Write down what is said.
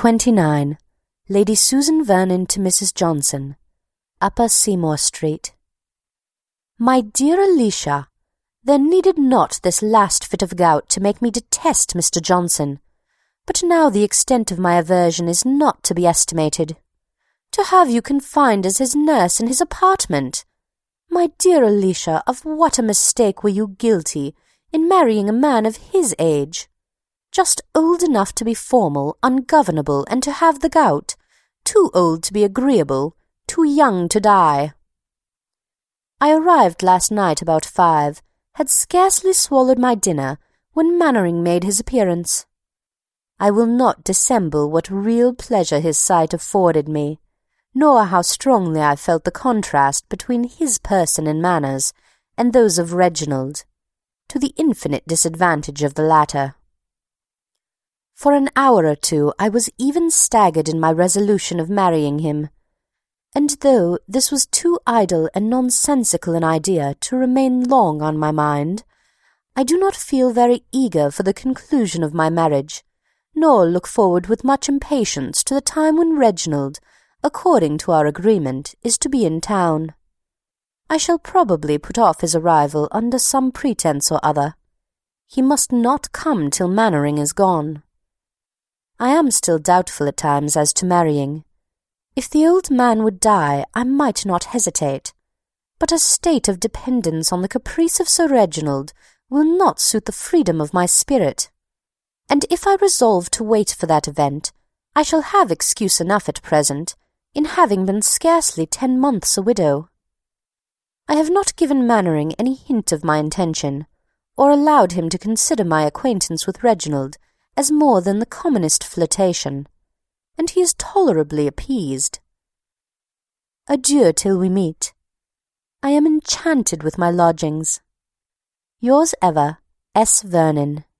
29. Lady Susan Vernon to Mrs. Johnson. Upper Seymour Street. My dear Alicia, there needed not this last fit of gout to make me detest Mr. Johnson, but now the extent of my aversion is not to be estimated. To have you confined as his nurse in his apartment! My dear Alicia, of what a mistake were you guilty in marrying a man of his age! Just old enough to be formal, ungovernable, and to have the gout, too old to be agreeable, too young to die. I arrived last night about five, had scarcely swallowed my dinner, when Manwaring made his appearance. I will not dissemble what real pleasure his sight afforded me, nor how strongly I felt the contrast between his person and manners and those of Reginald, to the infinite disadvantage of the latter. For an hour or two I was even staggered in my resolution of marrying him, and though this was too idle and nonsensical an idea to remain long on my mind, I do not feel very eager for the conclusion of my marriage, nor look forward with much impatience to the time when Reginald, according to our agreement, is to be in town. I shall probably put off his arrival under some pretence or other. He must not come till Manwaring is gone. I am still doubtful at times as to marrying. If the old man would die, I might not hesitate, but a state of dependence on the caprice of Sir Reginald will not suit the freedom of my spirit, and if I resolve to wait for that event, I shall have excuse enough at present, in having been scarcely ten months a widow. I have not given Manwaring any hint of my intention, or allowed him to consider my acquaintance with Reginald as more than the commonest flirtation, and he is tolerably appeased. Adieu till we meet. I am enchanted with my lodgings. Yours ever, S. Vernon.